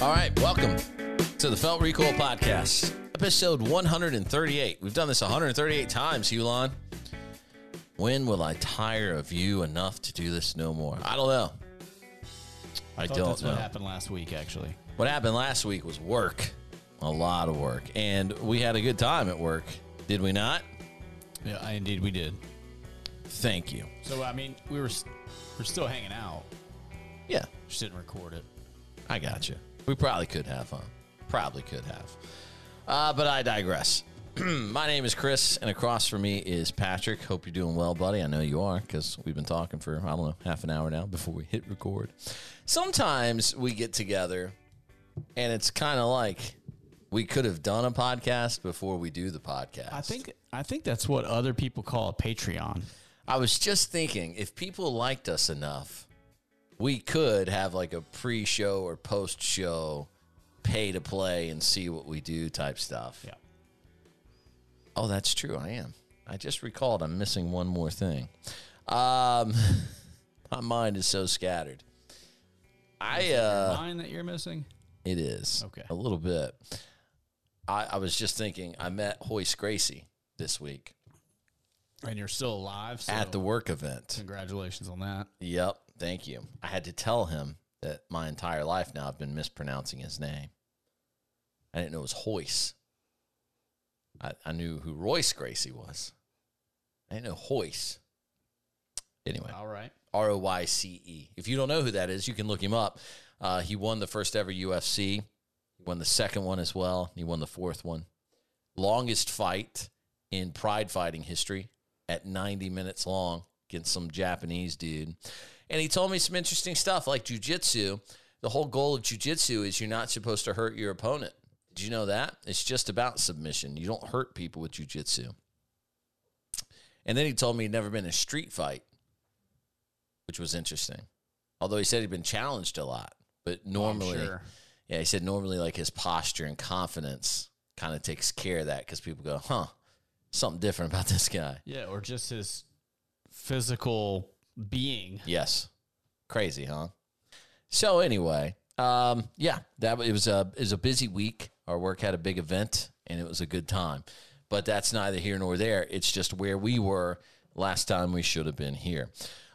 All right, welcome to the Felt Recoil Podcast, episode 138. We've done this 138 times, Hulon. When will I tire of you enough to do this no more? I don't know. I, thought don't that's know. what happened last week, actually. What happened last week was work, a lot of work, and we had a good time at work, did we not? Yeah, I, indeed we did. Thank you. So I mean, we were we're still hanging out. Yeah, Just didn't record it. I got you. We probably could have, huh? Probably could have. Uh, but I digress. My name is Chris, and across from me is Patrick. Hope you're doing well, buddy. I know you are because we've been talking for, I don't know, half an hour now before we hit record. Sometimes we get together, and it's kind of like we could have done a podcast before we do the podcast. I think I think that's what other people call a Patreon. I was just thinking if people liked us enough, we could have like a pre show or post show pay to play and see what we do type stuff. Yeah. Oh, that's true. I am. I just recalled I'm missing one more thing. Um, my mind is so scattered. I, uh, Mine that you're missing. it is. Okay. A little bit. I, I was just thinking, I met Hoyce Gracie this week And you're still alive. So at the work event. congratulations on that. Yep. Thank you. I had to tell him that my entire life now I've been mispronouncing his name. I didn't know it was Hoyce. I, I knew who Royce Gracie was. I didn't know Hoyce. Anyway, All right. R O Y C E. If you don't know who that is, you can look him up. Uh, he won the first ever UFC. He won the second one as well. He won the fourth one. Longest fight in pride fighting history at 90 minutes long against some Japanese dude. And he told me some interesting stuff like jujitsu. The whole goal of jujitsu is you're not supposed to hurt your opponent. Did you know that? It's just about submission. You don't hurt people with jujitsu. And then he told me he'd never been in a street fight which was interesting. Although he said he'd been challenged a lot, but oh, normally, sure. yeah, he said normally like his posture and confidence kind of takes care of that because people go, huh, something different about this guy. Yeah, or just his physical being. Yes, crazy, huh? So anyway, um, yeah, that it was a it was a busy week. Our work had a big event, and it was a good time. But that's neither here nor there. It's just where we were last time we should have been here.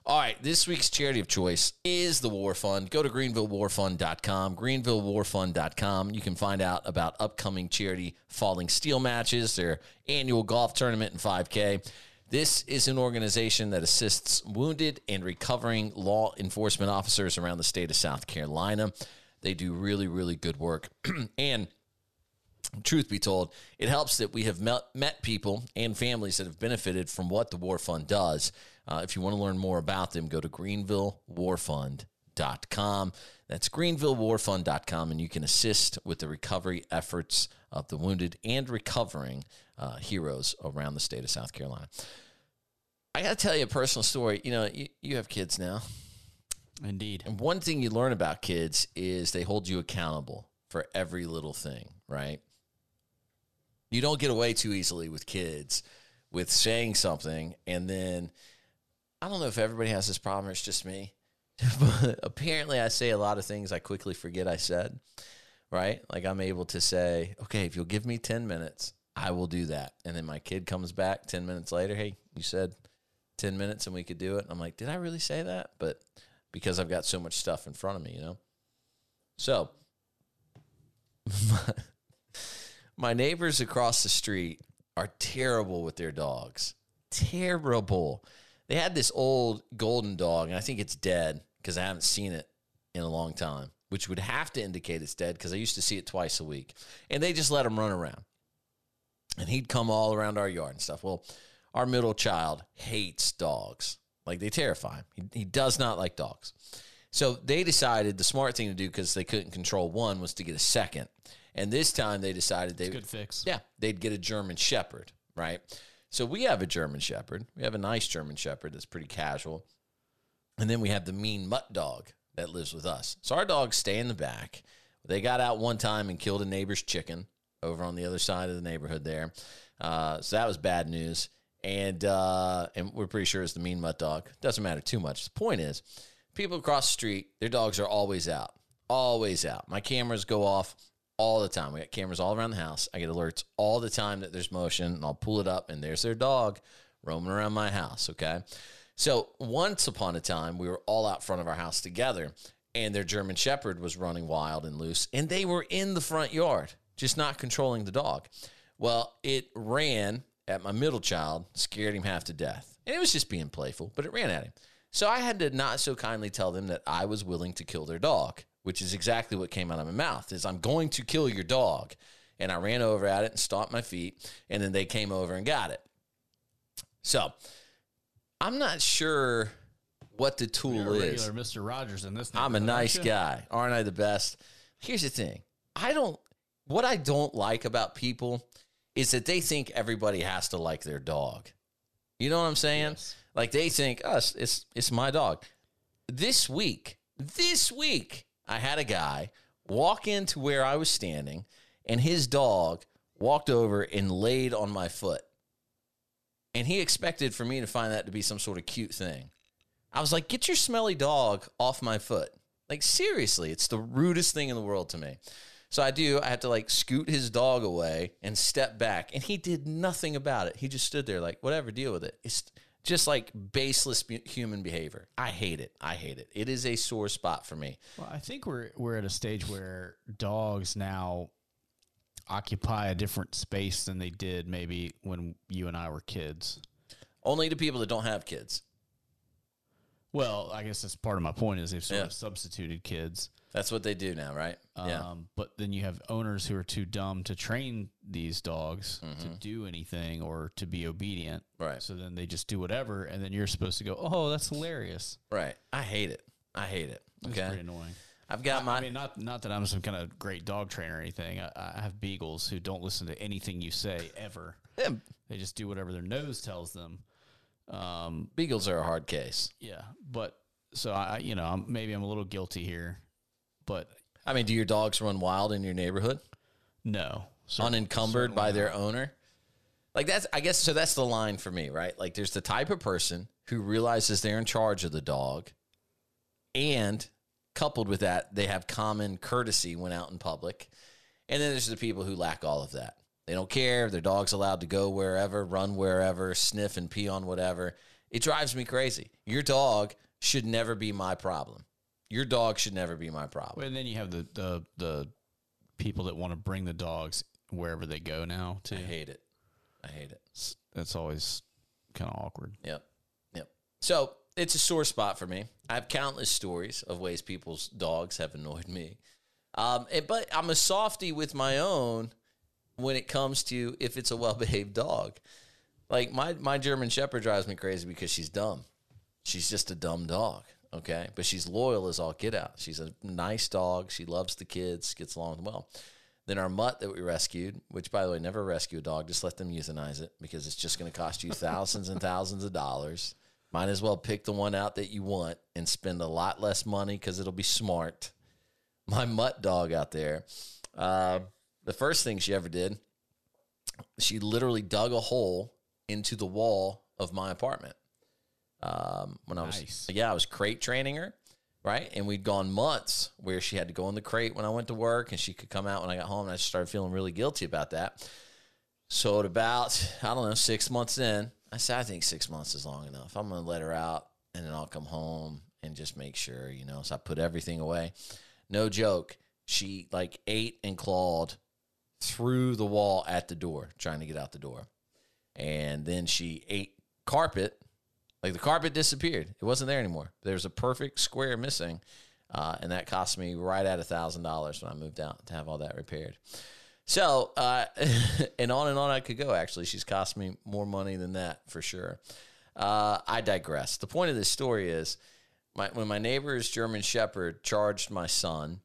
All right, this week's charity of choice is the War Fund. Go to greenvillewarfund.com, greenvillewarfund.com. You can find out about upcoming charity falling steel matches, their annual golf tournament and 5K. This is an organization that assists wounded and recovering law enforcement officers around the state of South Carolina. They do really, really good work. and truth be told, it helps that we have met, met people and families that have benefited from what the War Fund does. Uh, if you want to learn more about them, go to greenvillewarfund.com. That's greenvillewarfund.com, and you can assist with the recovery efforts of the wounded and recovering uh, heroes around the state of South Carolina. I got to tell you a personal story. You know, you, you have kids now. Indeed. And one thing you learn about kids is they hold you accountable for every little thing, right? You don't get away too easily with kids with saying something and then I don't know if everybody has this problem or it's just me. but apparently I say a lot of things I quickly forget I said, right? Like I'm able to say, "Okay, if you'll give me 10 minutes, I will do that." And then my kid comes back 10 minutes later, "Hey, you said 10 minutes and we could do it." And I'm like, "Did I really say that?" But because I've got so much stuff in front of me, you know? So, my neighbors across the street are terrible with their dogs. Terrible. They had this old golden dog, and I think it's dead because I haven't seen it in a long time, which would have to indicate it's dead because I used to see it twice a week. And they just let him run around. And he'd come all around our yard and stuff. Well, our middle child hates dogs. Like they terrify him. He, he does not like dogs. So they decided the smart thing to do because they couldn't control one was to get a second. And this time they decided they Good fix. yeah, they'd get a German Shepherd, right? So we have a German Shepherd. We have a nice German Shepherd that's pretty casual. And then we have the mean mutt dog that lives with us. So our dogs stay in the back. They got out one time and killed a neighbor's chicken over on the other side of the neighborhood there. Uh, so that was bad news. And uh, and we're pretty sure it's the mean mutt dog. Doesn't matter too much. The point is, people across the street, their dogs are always out. always out. My cameras go off all the time. We got cameras all around the house. I get alerts all the time that there's motion, and I'll pull it up, and there's their dog roaming around my house. Okay. So once upon a time, we were all out front of our house together, and their German Shepherd was running wild and loose, and they were in the front yard, just not controlling the dog. Well, it ran at my middle child, scared him half to death. And it was just being playful, but it ran at him. So I had to not so kindly tell them that I was willing to kill their dog, which is exactly what came out of my mouth is I'm going to kill your dog. And I ran over at it and stomped my feet, and then they came over and got it. So I'm not sure what the tool You're a is. Mr. Rogers in this. I'm a nice guy. Aren't I the best? Here's the thing. I don't what I don't like about people is that they think everybody has to like their dog. You know what I'm saying? Yes. Like they think us, it's it's my dog. This week, this week, I had a guy walk into where I was standing, and his dog walked over and laid on my foot. And he expected for me to find that to be some sort of cute thing. I was like, get your smelly dog off my foot. Like, seriously, it's the rudest thing in the world to me. So I do, I had to like scoot his dog away and step back. And he did nothing about it. He just stood there like, whatever, deal with it. It's just like baseless human behavior. I hate it. I hate it. It is a sore spot for me. Well, I think we're we're at a stage where dogs now occupy a different space than they did maybe when you and I were kids. Only to people that don't have kids. Well, I guess that's part of my point is they've sort Yeah. of substituted kids. That's what they do now, right? yeah. Um, but then you have owners who are too dumb to train these dogs to do anything or to be obedient. Mm-hmm. Right. So then they just do whatever, and then you're supposed to go, "Oh, that's hilarious." Right. I hate it. I hate it. It's pretty Okay. annoying. I've got my I mean, not not that I'm some kind of great dog trainer or anything. I, I have beagles who don't listen to anything you say ever. Yeah, They just do whatever their nose tells them. Um, beagles are a hard case. yeah, but so I, you know, I'm, maybe I'm a little guilty here, but I mean, do your dogs run wild in your neighborhood? no, unencumbered by their owner. Like that's I guess so that's the line for me, right? Like there's the type of person who realizes they're in charge of the dog and coupled with that, they have common courtesy when out in public. And then there's the people who lack all of that. They don't care. Their dog's allowed to go wherever, run wherever, sniff and pee on whatever. It drives me crazy. Your dog should never be my problem. Your dog should never be my problem. Well, and then you have the the the people that want to bring the dogs wherever they go now too. I hate it. I hate it. It's- That's always kind of awkward. Yep. Yep. So it's a sore spot for me. I have countless stories of ways people's dogs have annoyed me. Um, and- but I'm a softy with my own when it comes to if it's a well behaved dog. Like my, my German Shepherd drives me crazy because she's dumb. She's just a dumb dog. Okay. But she's loyal as all get out. She's a nice dog. She loves the kids, gets along well. Then our mutt that we rescued, which by the way, never rescue a dog, just let them euthanize it because it's just going to cost you thousands and thousands of dollars. Might as well pick the one out that you want and spend a lot less money because it'll be smart. My mutt dog out there, uh, the first thing she ever did, she literally dug a hole into the wall of my apartment. Um, when I was Nice. yeah, I was crate training her, right? And we'd gone months where she had to go in the crate when I went to work, and she could come out when I got home. And I just started feeling really guilty about that. So at about I don't know six months in, I said I think six months is long enough. I'm gonna let her out, and then I'll come home and just make sure, you know. So I put everything away. No joke. She like ate and clawed through the wall at the door, trying to get out the door, and then she ate carpet. Like the carpet disappeared. It wasn't there anymore. There was a perfect square missing. Uh, and that cost me right at a thousand dollars when I moved out to have all that repaired. So, uh, and on and on I could go. Actually, she's cost me more money than that for sure. Uh, I digress. The point of this story is, my, when my neighbor's German Shepherd charged my son,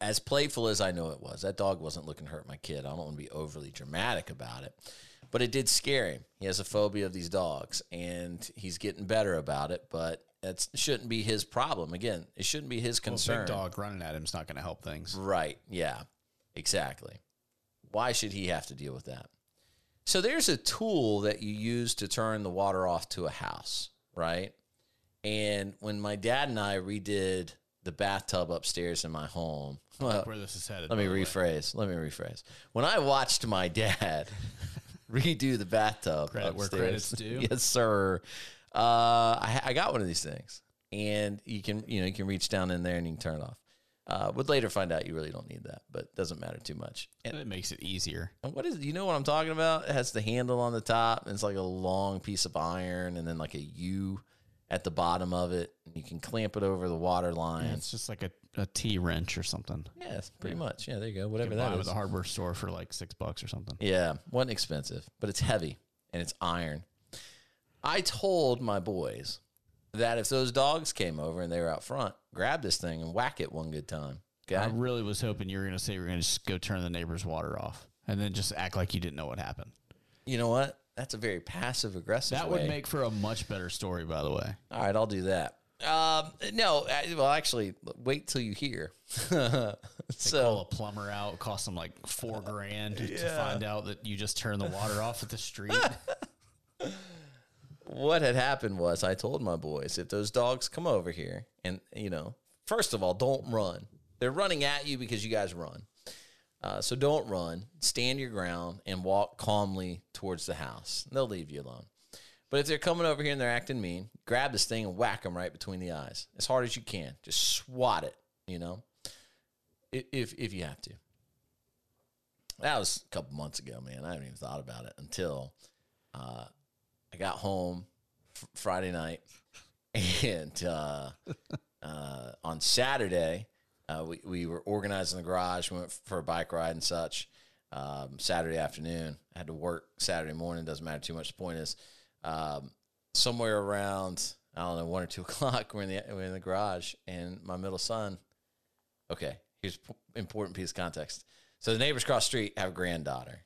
as playful as I know it was, that dog wasn't looking to hurt my kid. I don't want to be overly dramatic about it, but it did scare him. He has a phobia of these dogs, and he's getting better about it. But that shouldn't be his problem. Again, it shouldn't be his Well, a concern. big dog running at him is not going to help things. Right. Yeah. Exactly. Why should he have to deal with that? So there's a tool that you use to turn the water off to a house, right? And when my dad and I redid the bathtub upstairs in my home. Well, Where this is headed. let me the way. rephrase. Let me rephrase. When I watched my dad redo the bathtub, Credit where upstairs- credit's due. yes, sir. Uh, I, I got one of these things, and you can you know you can reach down in there and you can turn it off. Uh, would later find out you really don't need that, but it doesn't matter too much. And It makes it easier. and what is you know what I'm talking about? It has the handle on the top, and it's like a long piece of iron, and then like a U at the bottom of it. And you can clamp it over the water line. It's just like a, a T wrench or something. Yes, pretty much. Yeah, there you go. You Whatever can that buy it is. at the hardware store for like six bucks or something. Yeah, wasn't expensive, but it's heavy and it's iron. I told my boys that if those dogs came over and they were out front, grab this thing and whack it one good time. Okay. I really was hoping you were going to say you were going to just go turn the neighbor's water off and then just act like you didn't know what happened. you know what? That's a very passive aggressive. That way. would make for a much better story, by the way. All right, I'll do that. Um, no, I- well, actually, wait till you hear. Call a plumber out, cost them like four grand to find out that you just turned the water off at the street. what had happened was I told my boys if those dogs come over here and you know, first of all, don't run. They're running at you because you guys run. Uh, so don't run. Stand your ground and walk calmly towards the house. They'll leave you alone. But if they're coming over here and they're acting mean, grab this thing and whack them right between the eyes as hard as you can. Just swat it. You know, if if you have to. That was a couple months ago, man. I haven't even thought about it until uh, I got home Friday night, and uh, uh, on Saturday uh, we we were organizing the garage. We went for a bike ride and such. Um, Saturday afternoon, I had to work Saturday morning. Doesn't matter too much. The point is, um, somewhere around I don't know one or two o'clock, we're in the we're in the garage, and my middle son. Okay, here's important piece of context. So the neighbors across the street have a granddaughter,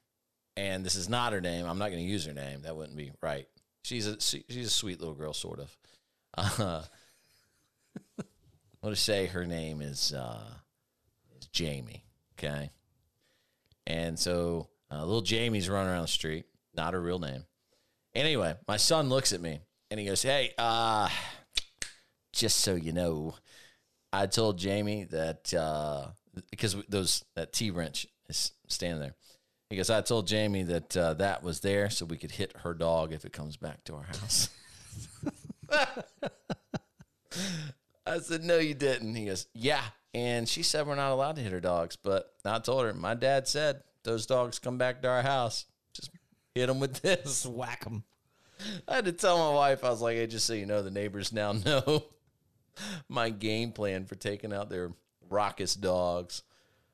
and this is not her name. I'm not going to use her name. That wouldn't be right. She's a she- she's a sweet little girl, sort of. Uh, just say her name is uh, is Jamie. Okay, and so uh, little Jamie's running around the street. Not her real name. Anyway, my son looks at me and he goes, "Hey, uh, just so you know, I told Jamie that uh, because those that T wrench is standing there." He goes, I told Jamie that uh, that was there so we could hit her dog if it comes back to our house. I said, No, you didn't. He goes, Yeah. And she said, We're not allowed to hit her dogs. But I told her, My dad said, Those dogs come back to our house. Hit them with this. Whack them. I had to tell my wife, I was like, Hey, just so you know, the neighbors now know my game plan for taking out their raucous dogs.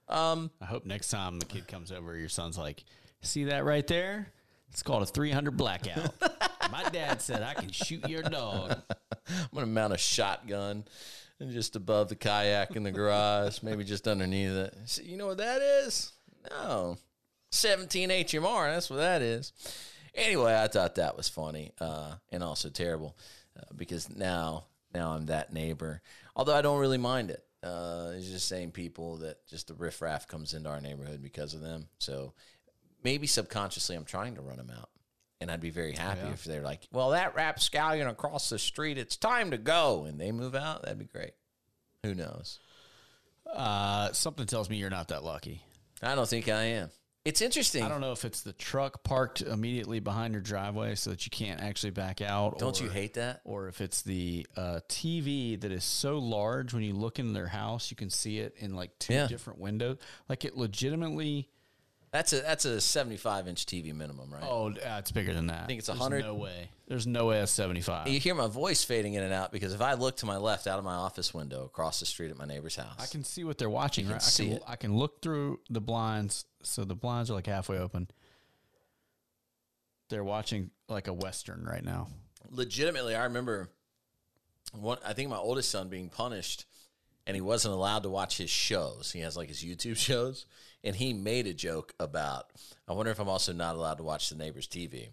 Um, I hope next time the kid comes over, your son's like, "See that right there? It's called a 300 blackout." My dad said I can shoot your dog. I'm gonna mount a shotgun and just above the kayak in the garage, maybe just underneath it. So you know what that is? No, 17 HMR. That's what that is. Anyway, I thought that was funny uh, and also terrible uh, because now now I'm that neighbor. Although I don't really mind it. Uh, it's just saying people that just the riffraff comes into our neighborhood because of them. So maybe subconsciously I'm trying to run them out. And I'd be very happy if they're like, well, that rapscallion across the street, it's time to go. And they move out. That'd be great. Who knows? Uh, something tells me you're not that lucky. I don't think I am. It's interesting. I don't know if it's the truck parked immediately behind your driveway so that you can't actually back out. Don't or, you hate that? Or if it's the uh, TV that is so large when you look in their house, you can see it in like two Yeah. different windows. Like it legitimately. That's a that's a 75 inch TV minimum, right? Oh, uh, it's bigger than that. I think it's There's 100? No way. There's no way it's 75. You hear my voice fading in and out because if I look to my left out of my office window across the street at my neighbor's house, I can see what they're watching. right? I can it. I can look through the blinds. So the blinds are like halfway open. They're watching like a western right now. legitimately, I remember one. I think my oldest son being punished, and he wasn't allowed to watch his shows. He has like his YouTube shows, and he made a joke about. I wonder if I'm also not allowed to watch the neighbor's TV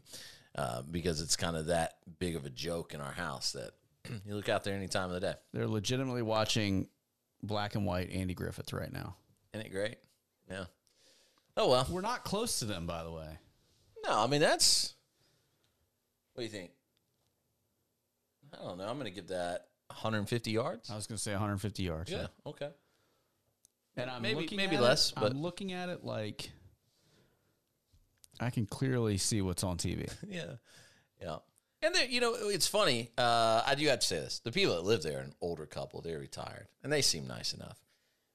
uh, because it's kind of that big of a joke in our house that you look out there any time of the day. They're legitimately watching black and white Andy Griffith right now. Isn't it great? Yeah. Oh well. We're not close to them, by the way. No, I mean that's. What do you think? I don't know. I'm going to give that 150 yards. I was going to say 150 yards. Yeah. Okay. And I'm Maybe- looking maybe at less, It, but- I'm looking at it like I can clearly see what's on TV. Yeah. Yeah. And then, you know, it's funny. Uh, I do have to say this. The people that live there, an older couple, they're retired and they seem nice enough.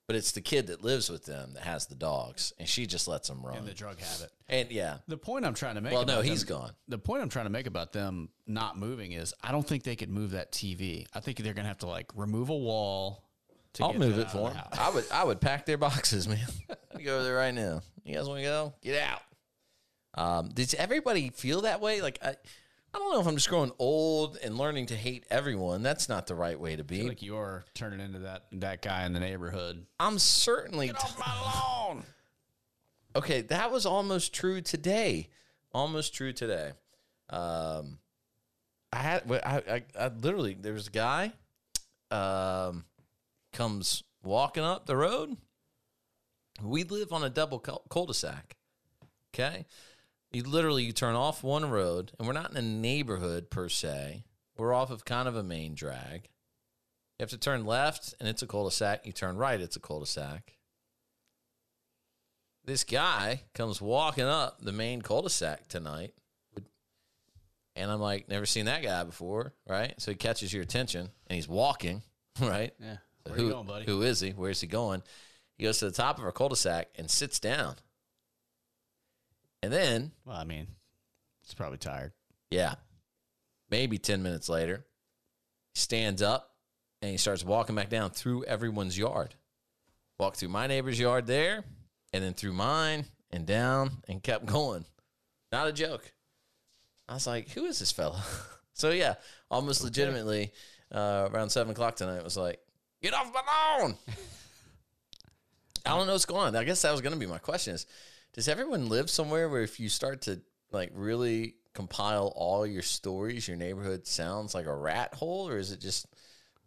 But it's the kid that lives with them that has the dogs and she just lets them run. and the drug habit. And yeah. The point I'm trying to make. Well, no, about he's them- gone. The point I'm trying to make about them not moving is I don't think they could move that TV. I think they're going to have to like remove a wall. To I'll get move it out for of them. I would I would pack their boxes, man. I'd go over there right now. You guys want to go? Get out. Um, does everybody feel that way? Like I, I don't know if I'm just growing old and learning to hate everyone. That's not the right way to I be. feel like you're turning into that that guy in the neighborhood. I'm certainly Get Off my lawn. okay. That was almost true today. Almost true today. Um, I had I, I, I literally there was a guy, um, comes walking up the road. We live on a double cul- cul-de-sac. Okay, you literally you turn off one road, and we're not in a neighborhood per se. We're off of kind of a main drag. You have to turn left, and it's a cul-de-sac. You turn right, it's a cul-de-sac this guy comes walking up the main cul-de-sac tonight and i'm like never seen that guy before right so he catches your attention and he's walking right Yeah. Who, you going, buddy? who is he? Where's he going? He goes to the top of our cul-de-sac and sits down. And then Well, I mean, he's probably tired. yeah. Maybe 10 minutes later he stands up and he starts walking back down through everyone's yard. Walked through my neighbor's yard there and then through mine and down and kept going. Not a joke. I was like who is this fella? So yeah almost legitimately uh, around 7 o'clock tonight was like get off my lawn i don't know what's going on i guess that was going to be my question is does everyone live somewhere where if you start to like really compile all your stories your neighborhood sounds like a rat hole or is it just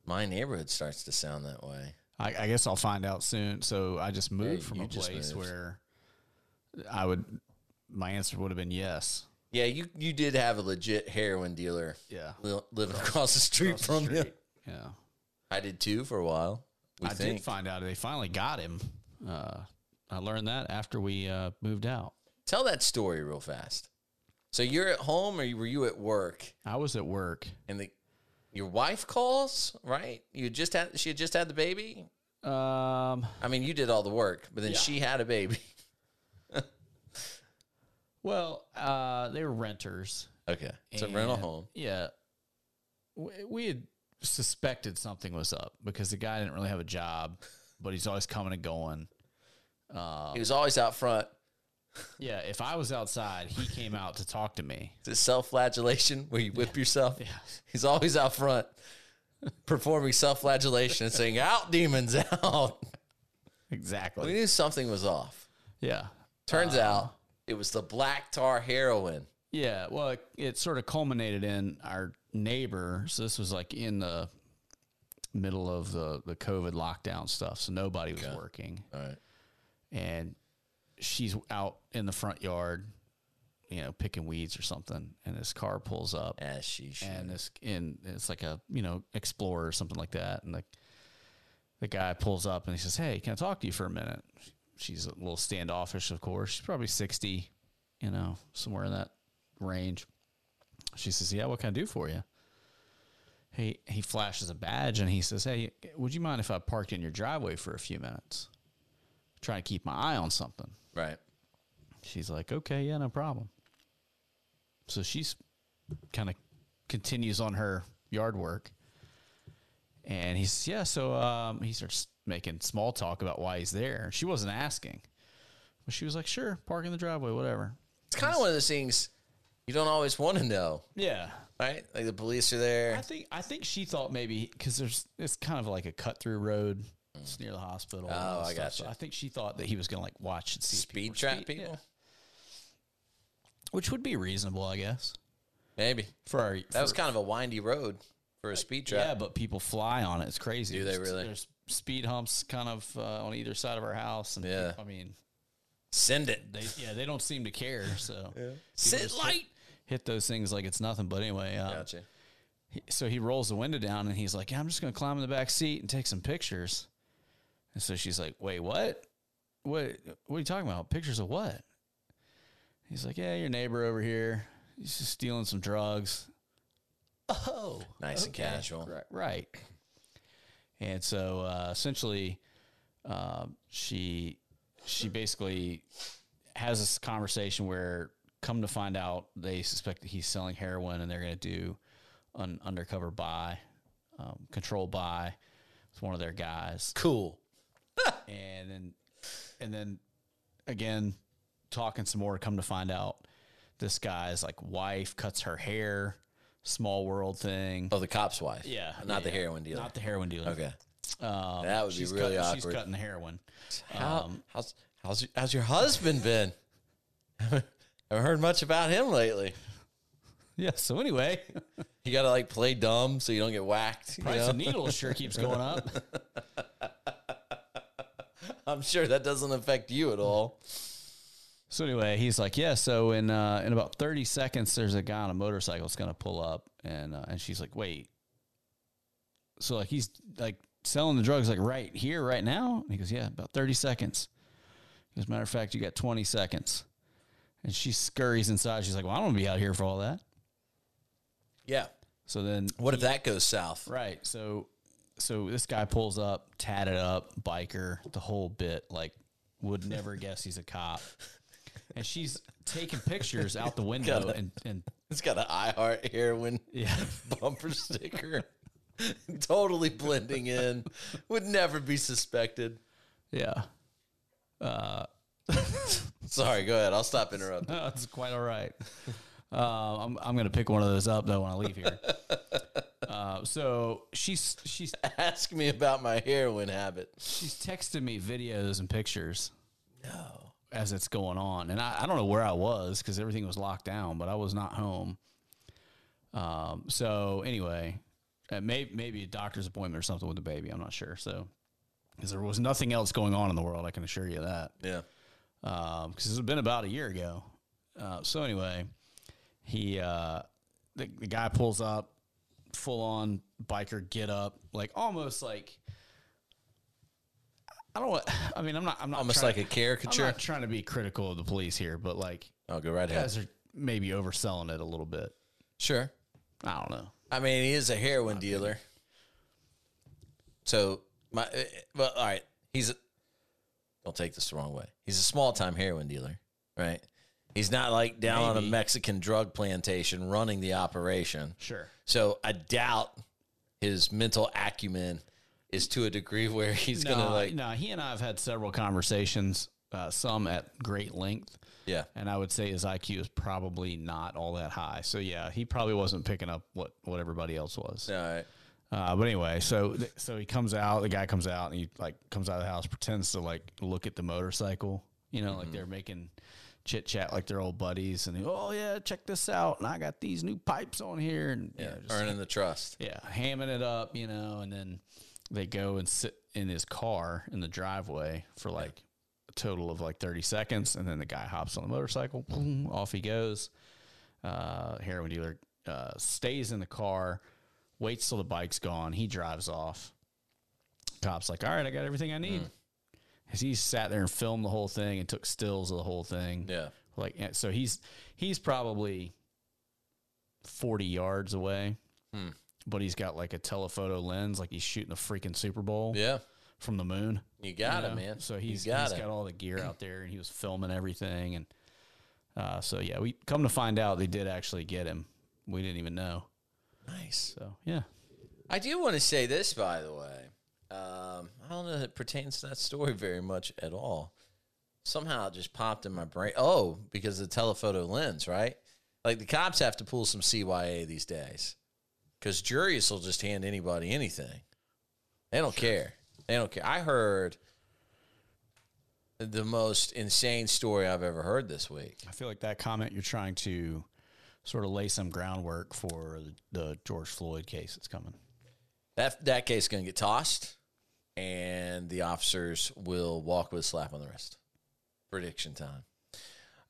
my neighborhood starts to sound that way I, I guess I'll find out soon. So I just moved Yeah, from a place moved. where I would. My answer would have been yes. Yeah, you you did have a legit heroin dealer Yeah. li- living across the street Across the from you. Yeah. I did too for a while. We I think. did find out they finally got him. Uh, I learned that after we uh, moved out. Tell that story real fast. So you're at home, or you- were you at work? I was at work. And the your wife calls, right? You just had she had just had the baby. Um, I mean, you did all the work, but then she had a baby. well, uh, they were renters. Okay, it's a rental And, home. Yeah. We, we had suspected something was up because the guy didn't really have a job, but he's always coming and going. Um, he was always out front. Yeah, if I was outside, he came out to talk to me. It's self-flagellation where you whip yourself. Yeah. He's always out front performing self-flagellation and saying, "Out, demons, out." Exactly. We knew something was off. Yeah. Turns uh, out it was the black tar heroin. Yeah. Well, it, it sort of culminated in our neighbor. So this was like in the middle of the, the COVID lockdown stuff. So nobody was working. All right. And she's out in the front yard, you know, picking weeds or something. And this car pulls up. As she should. and this in it's like a you know explorer or something like that and the the guy pulls up and he says hey can i talk to you for a minute she's a little standoffish of course she's probably 60 you know somewhere in that range she says yeah what can i do for you he he flashes a badge and he says hey would you mind if i parked in your driveway for a few minutes trying to keep my eye on something right. She's like, okay, yeah, no problem. So she's kind of continues on her yard work. And he's, yeah, so um, he starts making small talk about why he's there. She wasn't asking. But she was like, sure, park in the driveway, whatever. It's kind of one of those things you don't always want to know, Yeah. right? Like the police are there. I think I think she thought maybe because there's it's kind of like a cut through road. It's near the hospital. Oh, I stuff. gotcha. So I think she thought that he was going to like watch and see Speed people trap speed- people? yeah. which would be reasonable, I guess. Maybe. For our, That was kind of a windy road for a speed trap. Yeah, but people fly on it. It's crazy. Do they There's- really? There's speed humps kind of uh, on either side of our house, and Yeah. I mean, Send it. they yeah they don't seem to care. So people Sit light. Hit, those things like it's nothing. But anyway, uh, Gotcha. he, so he rolls the window down and he's like, yeah, I'm just going to climb in the back seat and take some pictures. And so she's like, wait, what? What, what are you talking about? Pictures of what? He's like, yeah, your neighbor over here. He's just stealing some drugs. Oh, Nice and casual. Right. right. And so uh, essentially, um, she she basically has this conversation where, come to find out, they suspect that he's selling heroin, and they're going to do an undercover buy, um, control buy with one of their guys, Cool. and then and then again talking some more. Come to find out, this guy's like wife cuts her hair. Small world thing. Oh, the cop's wife. Yeah, Not the heroin dealer. Not the heroin dealer. okay. Um, That would be really cutting, She's cutting the heroin. How, Um, how's how's your, how's your husband been? Haven't heard much about him lately. Yeah. So anyway, You got to like play dumb so you don't get whacked. you price know? of needles sure keeps going up. I'm sure that doesn't affect you at all. So anyway, he's like, yeah. So in uh, in about thirty seconds, there's a guy on a motorcycle that's gonna pull up, and uh, and she's like, wait. So like he's like selling the drugs like right here, right now. And he goes, yeah, about thirty seconds. As a matter of fact, you got twenty seconds. And she scurries inside. She's like, well, I don't want to be out here for all that. Yeah. So then What if that goes south? Right. So so this guy pulls up, tatted up, biker, the whole bit, like would never guess he's a cop. And she's taking pictures out the window Got it. and, and It's got an I Heart Heroin yeah. bumper sticker. totally blending in. Would never be suspected. Yeah. Uh, Sorry, go ahead. I'll stop interrupting. That's quite all right. Uh, I'm I'm gonna pick one of those up though when I leave here. Uh, so she's she's Ask me about my heroin habit. she's texting me videos and pictures No. as it's going on. And I, I don't know where I was because everything was locked down, but I was not home. Um, so anyway, uh, may, maybe a doctor's appointment or something with the baby. I'm not sure. So, because there was nothing else going on in the world, I can assure you that. Yeah. Because it's been about a year ago. Uh, so anyway, he uh, the, the guy pulls up, full on biker get up, like almost like. I don't. want- I mean, I'm not. I'm not Almost like a caricature. I'm not trying to be critical of the police here, but like I'll go right ahead. guys are maybe overselling it a little bit. Sure. I don't know. I mean, he is a heroin dealer. So my uh, well, all right. He's don't take this the wrong way. He's a small time heroin dealer, right? He's not like down on a Mexican drug plantation running the operation. Sure. So I doubt his mental acumen is to a degree where he's no, gonna like no. He and I have had several conversations, uh, some at great length, yeah. and I would say his IQ is probably not all that high. So yeah, he probably wasn't picking up what what everybody else was. All right. Uh, but anyway, so th- so he comes out. The guy comes out and he like comes out of the house, pretends to like look at the motorcycle. You know, like they're making chit chat like they're old buddies, and he, oh yeah, check this out, and I got these new pipes on here, and yeah, Yeah. just, Earning the trust. yeah, hamming it up, you know, and then they go and sit in his car in the driveway for like a total of like 30 seconds. And then the guy hops on the motorcycle, boom, off he goes. Uh, heroin dealer uh, stays in the car, waits till the bike's gone. He drives off. Cop's like, all right, I got everything I need. As he sat there and filmed the whole thing and took stills of the whole thing. Yeah. Like so he's he's probably 40 yards away. Hmm. But he's got like a telephoto lens like he's shooting the freaking Super Bowl Yeah. from the moon. You got you it, man. So he's you got he's it. got all the gear out there and he was filming everything and uh, so yeah, we come to find out they did actually get him. We didn't even know. Nice. So yeah. I do want to say this, by the way. Um, I don't know if it pertains to that story very much at all. Somehow it just popped in my brain. Oh, because of the telephoto lens, right? Like the cops have to pull some CYA these days because juries will just hand anybody anything. They don't care. They don't care. I heard the most insane story I've ever heard this week. I feel like that comment you're trying to sort of lay some groundwork for the, George Floyd case that's coming. That that case is going to get tossed, and the officers will walk with a slap on the wrist. Prediction time.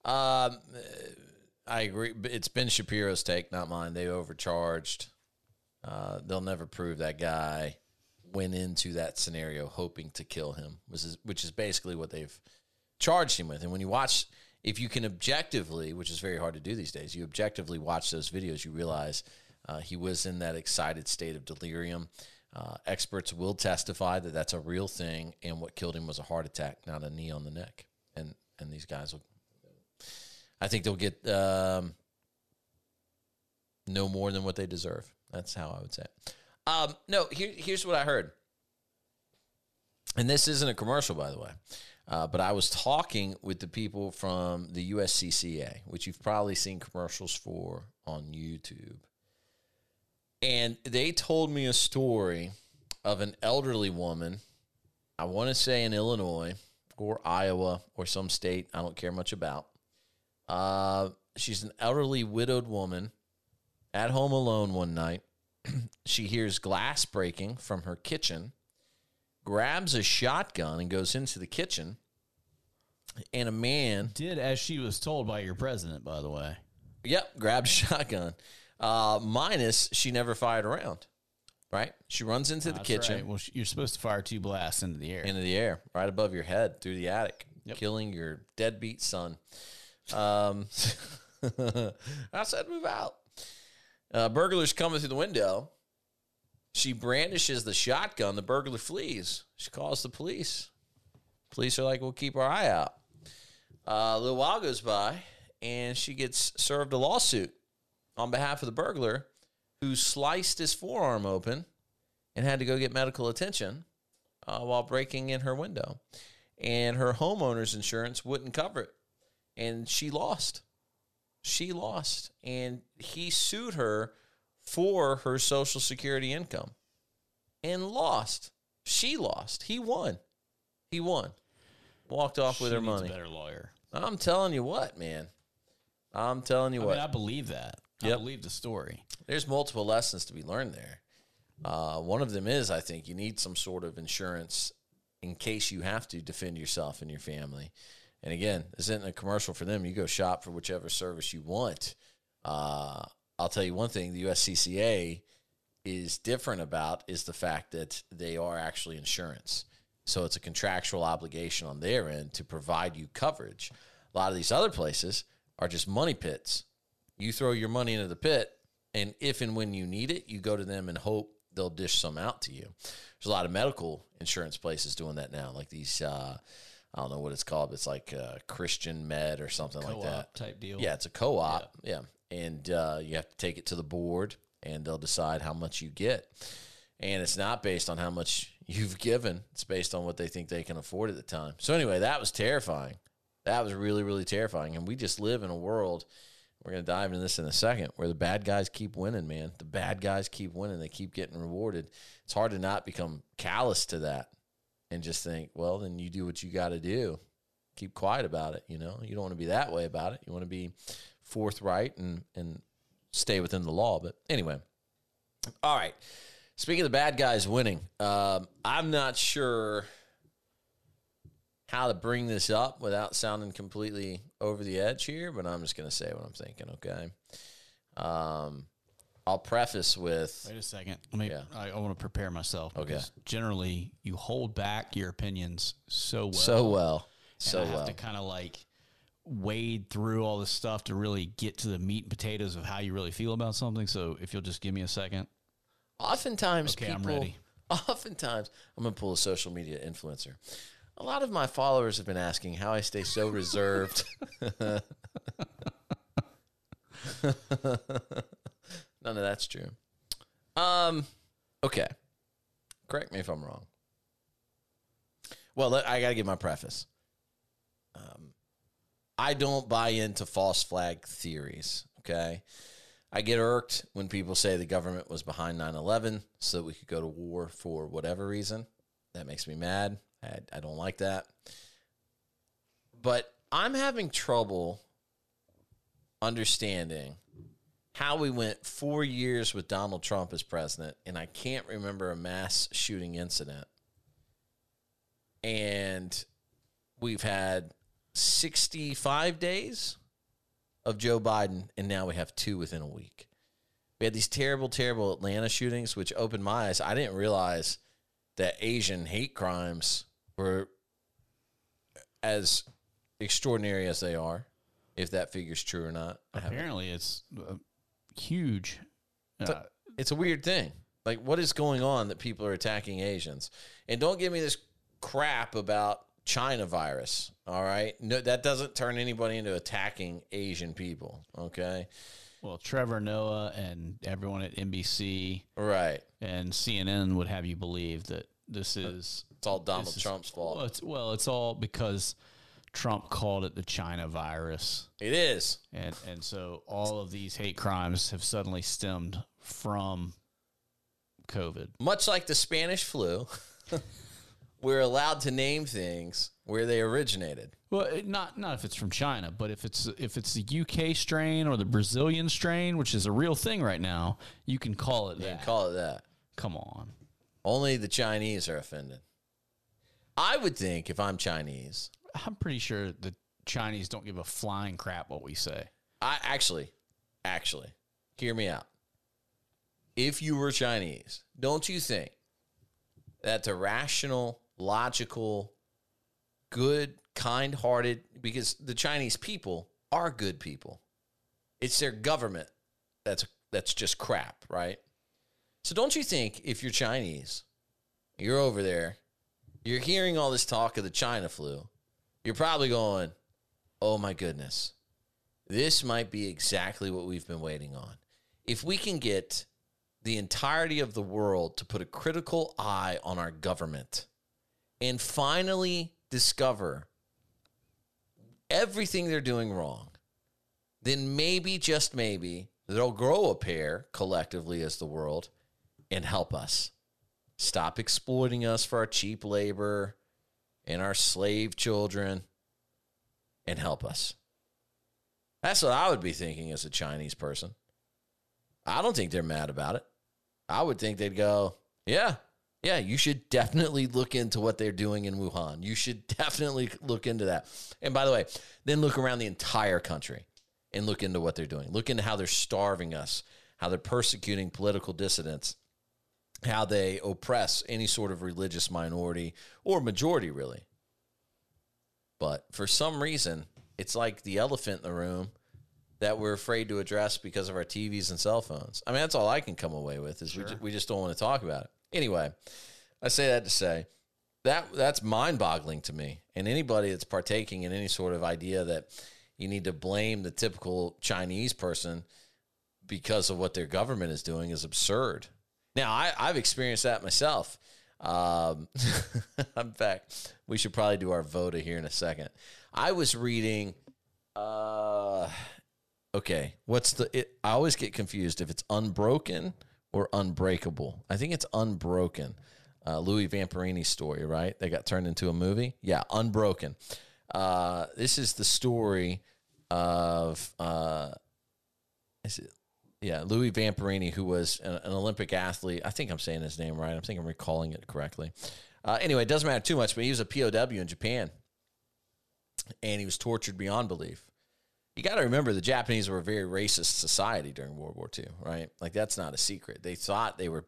Um, I agree. It's Ben Shapiro's take, not mine. They overcharged. Uh, they'll never prove that guy went into that scenario hoping to kill him, which is which is basically what they've charged him with. And when you watch, if you can objectively, which is very hard to do these days, you objectively watch those videos, you realize uh, he was in that excited state of delirium. Uh, experts will testify that that's a real thing, and what killed him was a heart attack, not a knee on the neck. And and these guys will, I think they'll get um, no more than what they deserve. That's how I would say. It. Um, no, here, here's what I heard, and this isn't a commercial, by the way. Uh, but I was talking with the people from the USCCA, which you've probably seen commercials for on YouTube. And they told me a story of an elderly woman, I want to say in Illinois or Iowa or some state I don't care much about. Uh, she's an elderly widowed woman at home alone one night. she hears glass breaking from her kitchen, grabs a shotgun and goes into the kitchen. And a man Did as she was told by your president, by the way. Yep, grabbed a shotgun. Uh, minus she never fired around. Right? She runs into the That's kitchen right. Well, you're supposed to fire two blasts into the air. into the air, right above your head, through the attic, Yep. killing your deadbeat son. Um, I said, move out. Uh, burglars coming through the window. She brandishes the shotgun. The burglar flees. She calls the police. Police are like, we'll keep our eye out. Uh, a little while goes by, and she gets served a lawsuit on behalf of the burglar who sliced his forearm open and had to go get medical attention uh, while breaking in her window. And her homeowner's insurance wouldn't cover it. And she lost. She lost. And he sued her for her Social Security income and lost. She lost. He won. He won. Walked off with her money. A better lawyer. I'm telling you what, man. I'm telling you I what. mean, I believe that. I believe the story. There's multiple lessons to be learned there. Uh, one of them is I think you need some sort of insurance in case you have to defend yourself and your family. And again, this isn't a commercial for them. You go shop for whichever service you want. Uh, I'll tell you one thing: the USCCA is different about is the fact that they are actually insurance. So it's a contractual obligation on their end to provide you coverage. A lot of these other places are just money pits. You throw your money into the pit, and if and when you need it, you go to them and hope they'll dish some out to you. There's a lot of medical insurance places doing that now, like these. Uh, I don't know what it's called. But it's like uh, Christian Med or something like that. Type deal. Yeah, it's a co-op. Yeah, and uh, you have to take it to the board, and they'll decide how much you get. And it's not based on how much you've given; it's based on what they think they can afford at the time. So anyway, that was terrifying. That was really, really terrifying. And we just live in a world. We're gonna dive into this in a second, where the bad guys keep winning. Man, the bad guys keep winning. They keep getting rewarded. It's hard to not become callous to that and just think, well, then you do what you got to do keep quiet about it. You know, you don't want to be that way about it. You want to be forthright and and stay within the law. But anyway, all right. Speaking of the bad guys winning, um, I'm not sure how to bring this up without sounding completely over the edge here, but I'm just going to say what I'm thinking. Okay. Um, I'll preface with Wait a second. Let me. Yeah. I, I want to prepare myself. Okay. because Generally, you hold back your opinions so well. so well, so I have well. to kind of like wade through all this stuff to really get to the meat and potatoes of how you really feel about something. So if you'll just give me a second. Oftentimes, Okay, I'm ready. Oftentimes, I'm gonna pull a social media influencer. A lot of my followers have been asking how I stay so reserved. None of that's true. Um, okay. Correct me if I'm wrong. Well, I got to give my preface. Um, I don't buy into false flag theories. Okay. I get irked when people say the government was behind 9 11 so that we could go to war for whatever reason. That makes me mad. I, I don't like that. But I'm having trouble understanding how we went four years with Donald Trump as president, and I can't remember a mass shooting incident. And we've had 65 days of Joe Biden, and now we have two within a week. We had these terrible, terrible Atlanta shootings, which opened my eyes. I didn't realize that Asian hate crimes were as extraordinary as they are, if that figure's true or not. Apparently, it's uh, huge. Uh, It's a weird thing. Like, what is going on that people are attacking Asians? And don't give me this crap about China virus. All right, no, that doesn't turn anybody into attacking Asian people. Okay, well, Trevor Noah and everyone at NBC right. and CNN would have you believe that this is It's all Donald this is- Trump's fault. Well it's, well, it's all because Trump called it the China virus, It is. and and so all of these hate crimes have suddenly stemmed from COVID. Much like the Spanish flu, we're allowed to name things where they originated. Well, not not if it's from China, but if it's if it's the UK strain or the Brazilian strain, which is a real thing right now, you can call it You that. can call it that. Come on. Only the Chinese are offended. I would think if I'm Chinese, I'm pretty sure the Chinese don't give a flying crap what we say. I actually, actually, hear me out. If you were Chinese, don't you think that's a rational, logical, good, kind hearted, because the Chinese people are good people. It's their government that's that's just crap, right? So don't you think if you're Chinese, you're over there, you're hearing all this talk of the China flu, you're probably going, "Oh my goodness this might be exactly what we've been waiting on. If we can get the entirety of the world to put a critical eye on our government and finally discover everything they're doing wrong, then maybe, just maybe, they'll grow a pair collectively as the world and help us. Stop exploiting us for our cheap labor and our slave children and help us. That's what I would be thinking as a Chinese person. I don't think they're mad about it. I would think they'd go, yeah, yeah, you should definitely look into what they're doing in Wuhan. You should definitely look into that. And by the way, then look around the entire country and look into what they're doing. Look into how they're starving us, how they're persecuting political dissidents, how they oppress any sort of religious minority or majority, really. But for some reason, it's like the elephant in the room that we're afraid to address because of our TVs and cell phones. I mean, that's all I can come away with is we, Sure. ju- we just don't want to talk about it. Anyway, I say that to say that that's mind-boggling to me. And anybody that's partaking in any sort of idea that you need to blame the typical Chinese person because of what their government is doing is absurd. Now, I, I've experienced that myself. Um, in fact, we should probably do our vote here in a second. I was reading. Uh, okay, what's the? It, I always get confused if it's unbroken or unbreakable. I think it's unbroken. Uh, Louis Vampirini story, right? They got turned into a movie. Yeah, unbroken. Uh, this is the story of. Uh, is it yeah, Louis Vampirini, who was an, an Olympic athlete. I think I'm saying his name right. I think I'm recalling it correctly. Uh, anyway, it doesn't matter too much, but he was a POW in Japan, and he was tortured beyond belief. You got to remember the Japanese were a very racist society during World War II, right? Like that's not a secret. They thought they were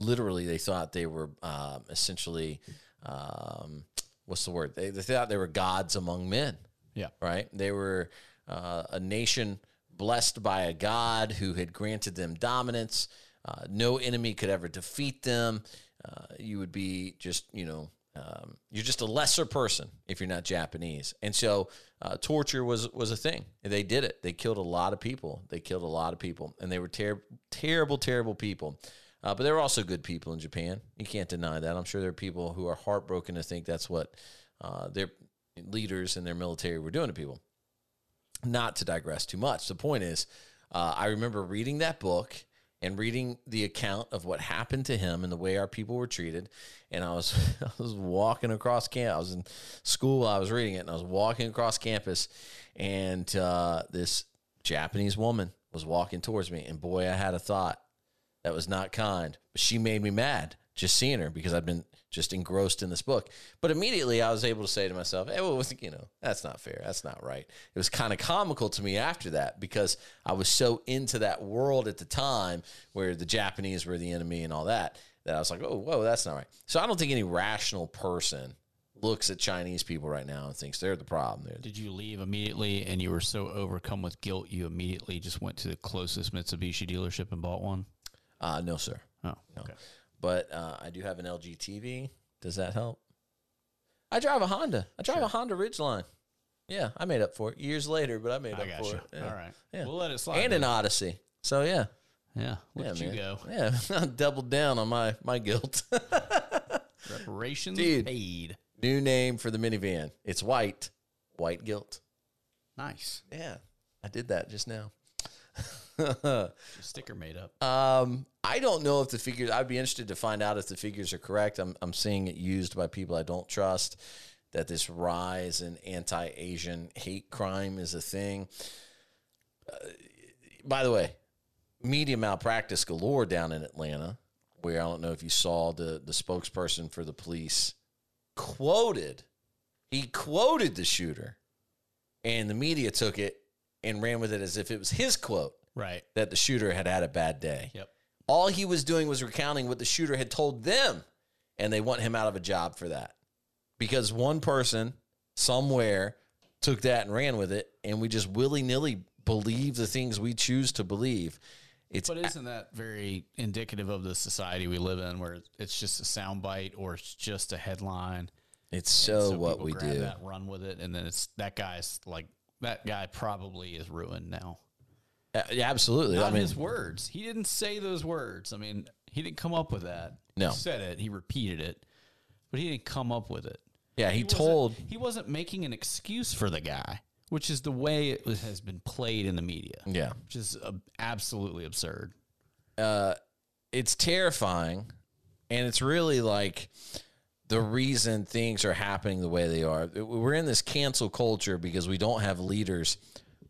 literally they thought they were um, essentially um, what's the word? They, they thought they were gods among men Yeah. right? They were uh, a nation blessed by a God who had granted them dominance. Uh, no enemy could ever defeat them. Uh, you would be just, you know, um, you're just a lesser person if you're not Japanese. And so uh, torture was was a thing. They did it. They killed a lot of people. They killed a lot of people, and they were ter- terrible, terrible people. Uh, but there were also good people in Japan. You can't deny that. I'm sure there are people who are heartbroken to think that's what uh, their leaders and their military were doing to people. Not to digress too much. The point is, uh, I remember reading that book and reading the account of what happened to him and the way our people were treated. And I was I was walking across camp. I was in school. while I was reading it, and I was walking across campus, and uh, this Japanese woman was walking towards me. And boy, I had a thought that was not kind. But she made me mad just seeing her because I'd been just engrossed in this book. But immediately I was able to say to myself, hey, well, you know, that's not fair. That's not right. It was kind of comical to me after that because I was so into that world at the time where the Japanese were the enemy and all that, that I was like, oh, whoa, that's not right. So I don't think any rational person looks at Chinese people right now and thinks they're the problem. They're, Did you leave immediately and you were so overcome with guilt you immediately just went to the closest Mitsubishi dealership and bought one? uh, no, sir. Oh, okay. But uh, I do have an LG TV. Does that help? I drive a Honda. I drive a Honda Ridgeline. Yeah, I made up for it years later, but I made I up for you. it. Yeah. All right. Yeah. We'll let it slide. And then. an Odyssey. So yeah, yeah. Look yeah, you go. Yeah, I doubled down on my my guilt. Reparations Dude. paid. New name for the minivan. It's white. White guilt. Nice. Yeah, I did that just now. sticker made up. Um, I don't know if the figures. I'd be interested to find out if the figures are correct. I'm I'm seeing it used by people I don't trust. That this rise in anti-Asian hate crime is a thing. Uh, by the way, media malpractice galore down in Atlanta, where I don't know if you saw the the spokesperson for the police quoted. He quoted the shooter, and the media took it and ran with it as if it was his quote right. that the shooter had had a bad day. Yep. All he was doing was recounting what the shooter had told them, and they want him out of a job for that. Because one person somewhere took that and ran with it, and we just willy nilly believe the things we choose to believe. It's But isn't that very indicative of the society we live in, where it's just a soundbite or it's just a headline? it's so, So what we do. that, run with it, and then it's that guy's like that guy probably is ruined now. Uh, yeah, absolutely. Not I mean, his words. He didn't say those words. I mean, he didn't come up with that. No. he said it. He repeated it, but he didn't come up with it. yeah, he, wasn't- told. he wasn't making an excuse for the guy, which is the way it was, has been played in the media, Yeah, which is uh, absolutely absurd. it's terrifying and it's really like the reason things are happening the way they are we're in this cancel culture because we don't have leaders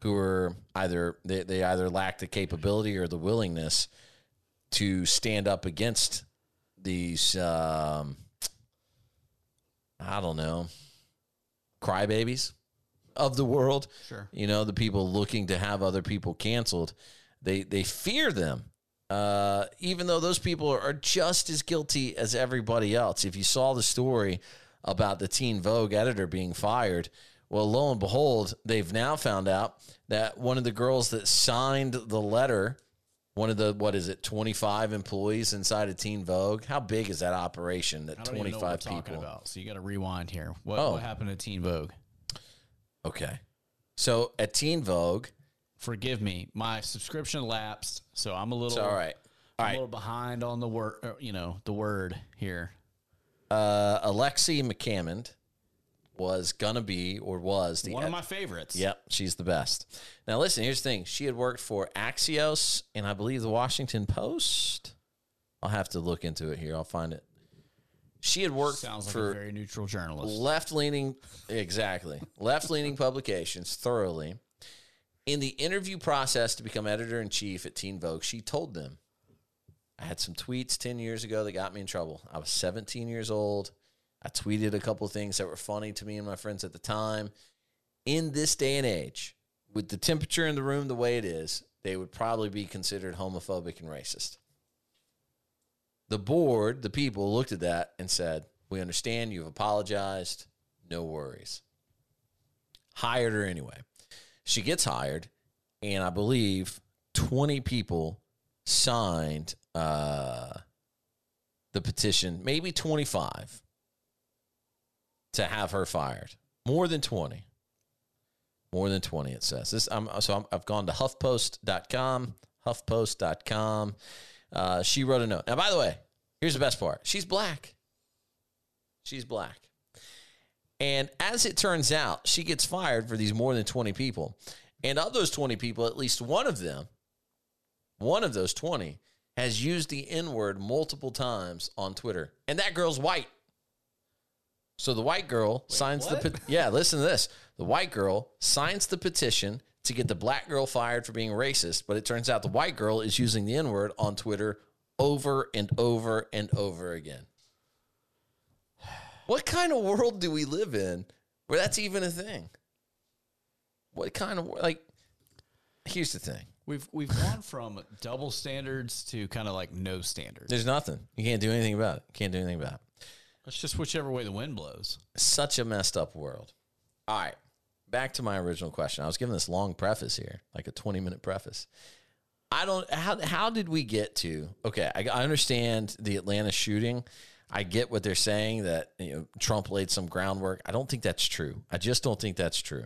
who are either they, they either lack the capability or the willingness to stand up against these um, i don't know crybabies of the world. Sure. you know the people looking to have other people canceled. They they fear them. Uh, even though those people are just as guilty as everybody else. If you saw the story about the teen vogue editor being fired well lo and behold they've now found out that one of the girls that signed the letter one of the what is it 25 employees inside of teen vogue how big is that operation that I don't even know 25 what we're talking people about. So you got to rewind here. What, Oh. what happened to Teen Vogue? okay so at teen vogue Forgive me, my subscription lapsed, so I'm a little. it's all right I'm all a little behind on the word. You know, the word here. uh, Alexi McCammond was gonna be or was the One of my favorites. Yep, she's the best. Now listen, here's the thing. She had worked for Axios and I believe the Washington Post. I'll have to look into it here. I'll find it. She had worked Sounds like for a very neutral journalist. left leaning exactly left leaning publications thoroughly. In the interview process to become editor in chief at Teen Vogue, she told them, I had some tweets 10 years ago that got me in trouble. I was 17 years old. I tweeted a couple things that were funny to me and my friends at the time. In this day and age, with the temperature in the room the way it is, they would probably be considered homophobic and racist. The board, the people looked at that and said, We understand you've apologized. No worries. Hired her anyway. She gets hired, and I believe 20 people signed uh, the petition, maybe 25, to have her fired. More than 20. More than 20, it says. This, I'm, so I'm, I've gone to HuffPost.com, HuffPost.com. Uh, she wrote a note. Now, by the way, here's the best part she's black. She's black. And as it turns out, she gets fired for these more than 20 people. And of those 20 people, at least one of them, one of those 20, has used the N word multiple times on Twitter. And that girl's white. So the white girl signs the what? pet- yeah. Listen to this: the white girl signs the petition to get the black girl fired for being racist, but it turns out the white girl is using the N word on Twitter over and over and over again. What kind of world do we live in where that's even a thing? What kind of like? Here's the thing. We've we've gone from double standards to kind of like no standards. There's nothing. You can't do anything about it. Can't do anything about it. It's just whichever way the wind blows. Such a messed up world. All right. Back to my original question. I was given this long preface here, like a 20 minute preface. I don't how how did we get to okay, I, I understand the Atlanta shooting. I get what they're saying that you know Trump laid some groundwork. I don't think that's true. I just don't think that's true.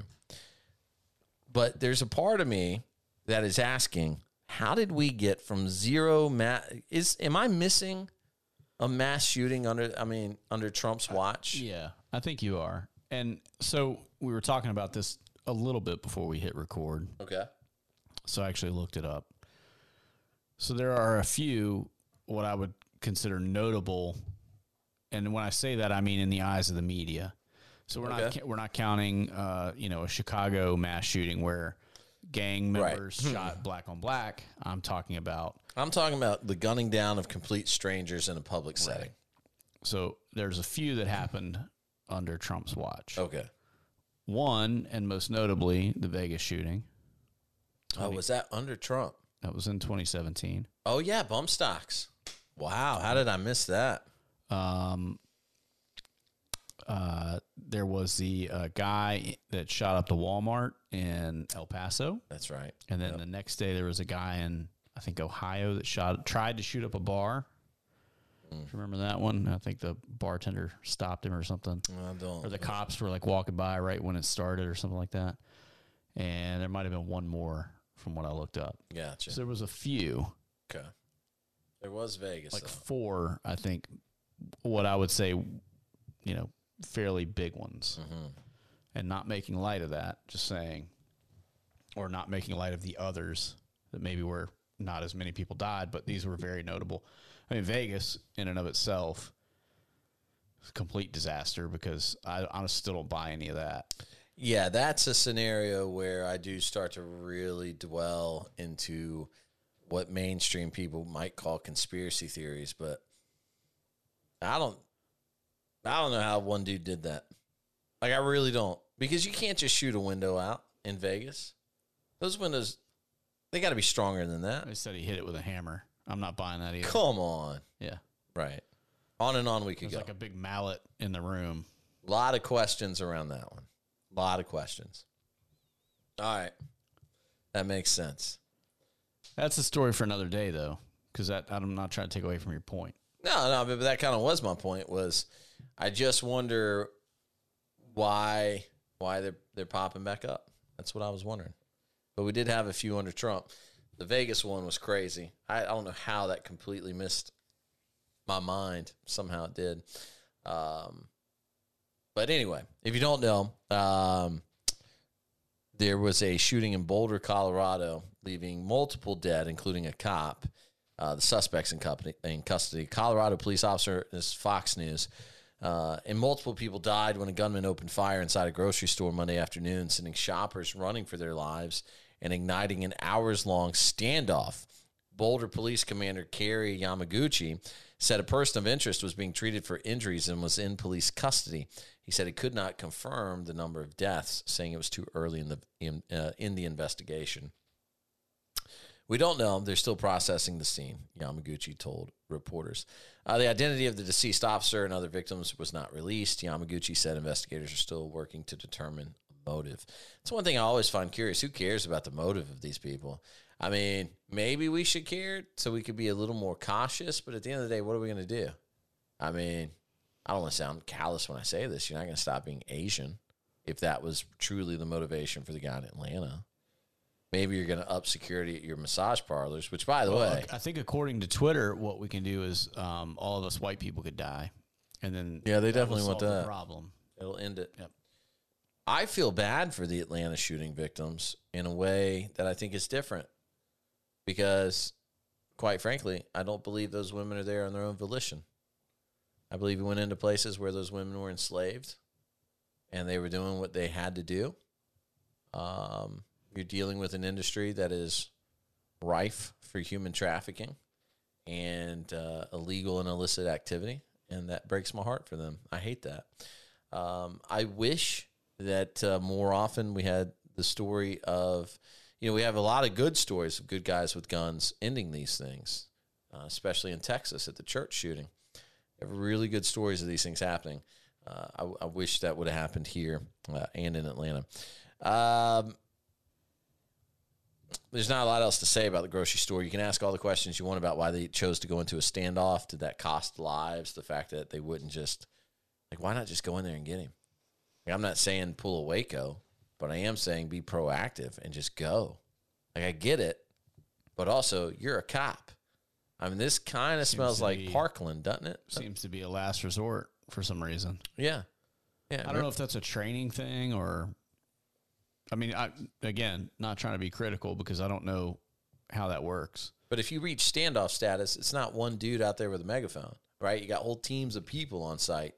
But there's a part of me that is asking, how did we get from zero mass is am I missing a mass shooting under I mean under Trump's watch? Yeah, I think you are. And so we were talking about this a little bit before we hit record. Okay. So I actually looked it up. So there are a few what I would consider notable, and when I say that, I mean in the eyes of the media. So we're Okay. not we're not counting, uh, you know, a Chicago mass shooting where gang Right. members shot black on black. I'm talking about. I'm talking about the gunning down of complete strangers in a public setting. So there's a few that happened under Trump's watch. Okay. One, and most notably, the Vegas shooting. Oh, was that under Trump? That was in 2017. Oh yeah, bump stocks. Wow, how did I miss that? Um, uh, there was the uh, guy that shot up the Walmart in El Paso, That's right. and then the next day there was a guy in I think Ohio that shot tried to shoot up a bar. Do you remember that one? I think the bartender stopped him or something, I don't. or the cops were like walking by right when it started or something like that. And there might have been one more from what I looked up. Gotcha. So there was a few. okay. There was Vegas. like though. four, I think, what I would say, you know, fairly big ones. Mm-hmm. And not making light of that, just saying, or not making light of the others that maybe were not as many people died, but these were very notable. I mean, Vegas in and of itself, is a complete disaster because I, I still don't buy any of that. Yeah, that's a scenario where I do start to really dwell into what mainstream people might call conspiracy theories, but I don't I don't know how one dude did that. Like I really don't. Because you can't just shoot a window out in Vegas. Those windows they got to be stronger than that. They said he hit it with a hammer. I'm not buying that either. Come on. Yeah. Right. On and on we could There's go. like a big mallet in the room. A lot of questions around that one. A lot of questions. All right. That makes sense. That's a story for another day, though, because that I'm not trying to take away from your point. No, no, but that kind of was my point. Was I just wonder why why they're they're popping back up? That's what I was wondering. But we did have a few under Trump. The Vegas one was crazy. I, I don't know how that completely missed my mind. Somehow it did. Um, but anyway, if you don't know, um, there was a shooting in Boulder, Colorado, leaving multiple dead, including a cop. Uh, the suspects in, company, in custody. Colorado police officer, this is Fox News, uh, and multiple people died when a gunman opened fire inside a grocery store Monday afternoon, sending shoppers running for their lives and igniting an hours long standoff. Boulder Police Commander Kerry Yamaguchi said a person of interest was being treated for injuries and was in police custody. He said he could not confirm the number of deaths, saying it was too early in the in, uh, in the investigation. We don't know. They're still processing the scene, Yamaguchi told reporters. Uh, the identity of the deceased officer and other victims was not released. Yamaguchi said investigators are still working to determine motive. It's one thing I always find curious. Who cares about the motive of these people? I mean, maybe we should care so we could be a little more cautious, but at the end of the day, what are we going to do? I mean, I don't want to sound callous when I say this. You're not going to stop being Asian if that was truly the motivation for the guy in Atlanta. Maybe you're going to up security at your massage parlors, which, by the way, I think according to Twitter, what we can do is um, all of us white people could die, and then Yeah, they definitely want solve the that. problem. it'll end it. Yep. I feel bad for the Atlanta shooting victims in a way that I think is different because, quite frankly, I don't believe those women are there on their own volition. I believe we went into places where those women were enslaved and they were doing what they had to do. Um, you're dealing with an industry that is rife for human trafficking and uh, illegal and illicit activity. and that breaks my heart for them. I hate that. Um, I wish that uh, more often we had the story of, you know, we have a lot of good stories of good guys with guns ending these things, uh, especially in Texas at the church shooting. We have really good stories of these things happening. Uh, I, I, wish that would have happened here uh, and in Atlanta. Um, there's not a lot else to say about the grocery store. You can ask all the questions you want about why they chose to go into a standoff. Did that cost lives? The fact that they wouldn't just like why not just go in there and get him? Like, I'm not saying pull a Waco, but I am saying be proactive and just go. Like I get it, but also you're a cop. I mean, this kind of smells like be- Parkland, doesn't it? Seems to be a last resort for some reason. Yeah, yeah. I don't know if that's a training thing or. I mean, I again, not trying to be critical because I don't know how that works. But if you reach standoff status, it's not one dude out there with a megaphone, right? You got whole teams of people on site.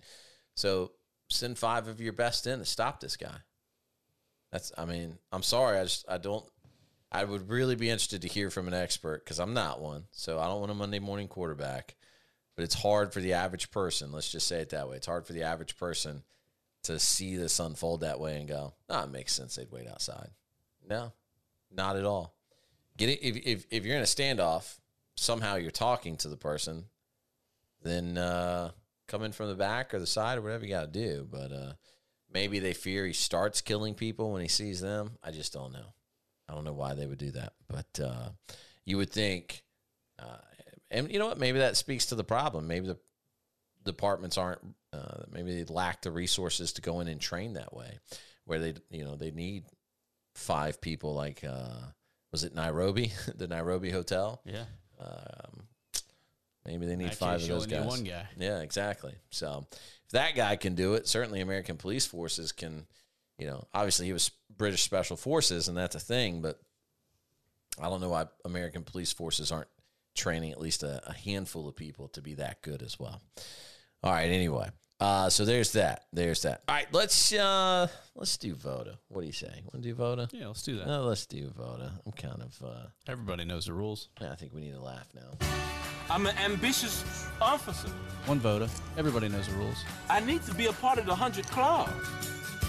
So send five of your best in to stop this guy. That's, I mean, I'm sorry. I just, I don't, I would really be interested to hear from an expert because I'm not one. So I don't want a Monday morning quarterback. But it's hard for the average person. Let's just say it that way. It's hard for the average person to see this unfold that way and go, "Ah, it makes sense. They'd wait outside." No, not at all. Get it if if if you're in a standoff, somehow you're talking to the person, then uh, come in from the back or the side or whatever you got to do. But uh, maybe they fear he starts killing people when he sees them. I just don't know. I don't know why they would do that, but uh, you would think, uh, and you know what? Maybe that speaks to the problem. Maybe the departments aren't uh, maybe they lack the resources to go in and train that way, where they you know they need five people like uh, was it Nairobi, the Nairobi hotel? Yeah. Um, maybe they need five of those guys. one guy. Yeah, exactly. So if that guy can do it, certainly American police forces can. You know, obviously he was British Special Forces, and that's a thing. But I don't know why American police forces aren't training at least a, a handful of people to be that good as well. All right. Anyway, uh, so there's that. There's that. All right. Let's uh, let's do Voda. What do you say? Want to do Voda? Yeah, let's do that. No, let's do Voda. I'm kind of. Uh, Everybody knows the rules. Yeah, I think we need to laugh now. I'm an ambitious officer. One Voda. Everybody knows the rules. I need to be a part of the 100 Club.